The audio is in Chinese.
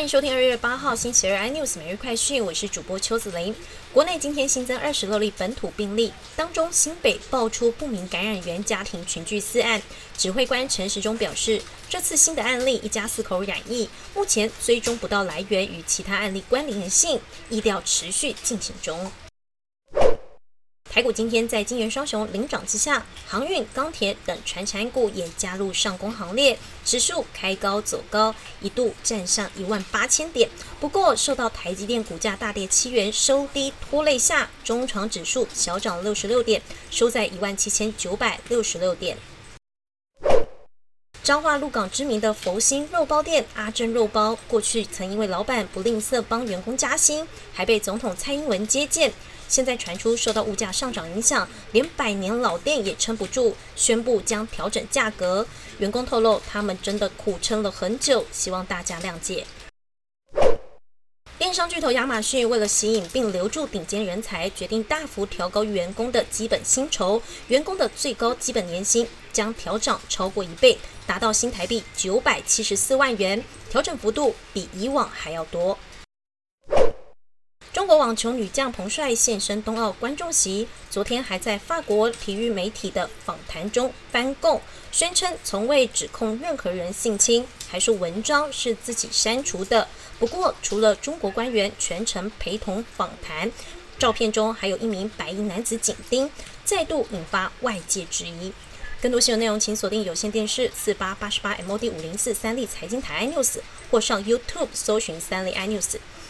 欢迎收听二月八号星期二 iNews 每日快讯，我是主播邱子玲。国内今天新增二十六例本土病例，当中新北爆出不明感染源家庭群聚四案。指挥官陈时中表示，这次新的案例一家四口染疫，目前追踪不到来源与其他案例关联性，意调持续进行中。台股今天在金元双雄领涨之下，航运、钢铁等传产股也加入上攻行列，指数开高走高，一度站上一万八千点。不过受到台积电股价大跌七元收低拖累下，中长指数小涨六十六点，收在一万七千九百六十六点。彰化鹿港知名的佛心肉包店阿珍肉包，过去曾因为老板不吝啬帮员工加薪，还被总统蔡英文接见。现在传出受到物价上涨影响，连百年老店也撑不住，宣布将调整价格。员工透露，他们真的苦撑了很久，希望大家谅解。电商巨头亚马逊为了吸引并留住顶尖人才，决定大幅调高员工的基本薪酬，员工的最高基本年薪将调涨超过一倍，达到新台币九百七十四万元，调整幅度比以往还要多。中国网球女将彭帅现身冬奥观众席，昨天还在法国体育媒体的访谈中翻供，宣称从未指控任何人性侵，还说文章是自己删除的。不过，除了中国官员全程陪同访谈，照片中还有一名白衣男子紧盯，再度引发外界质疑。更多新闻内容，请锁定有线电视四八八十八 MOD 五零四三立财经台 iNews，或上 YouTube 搜寻三立 iNews。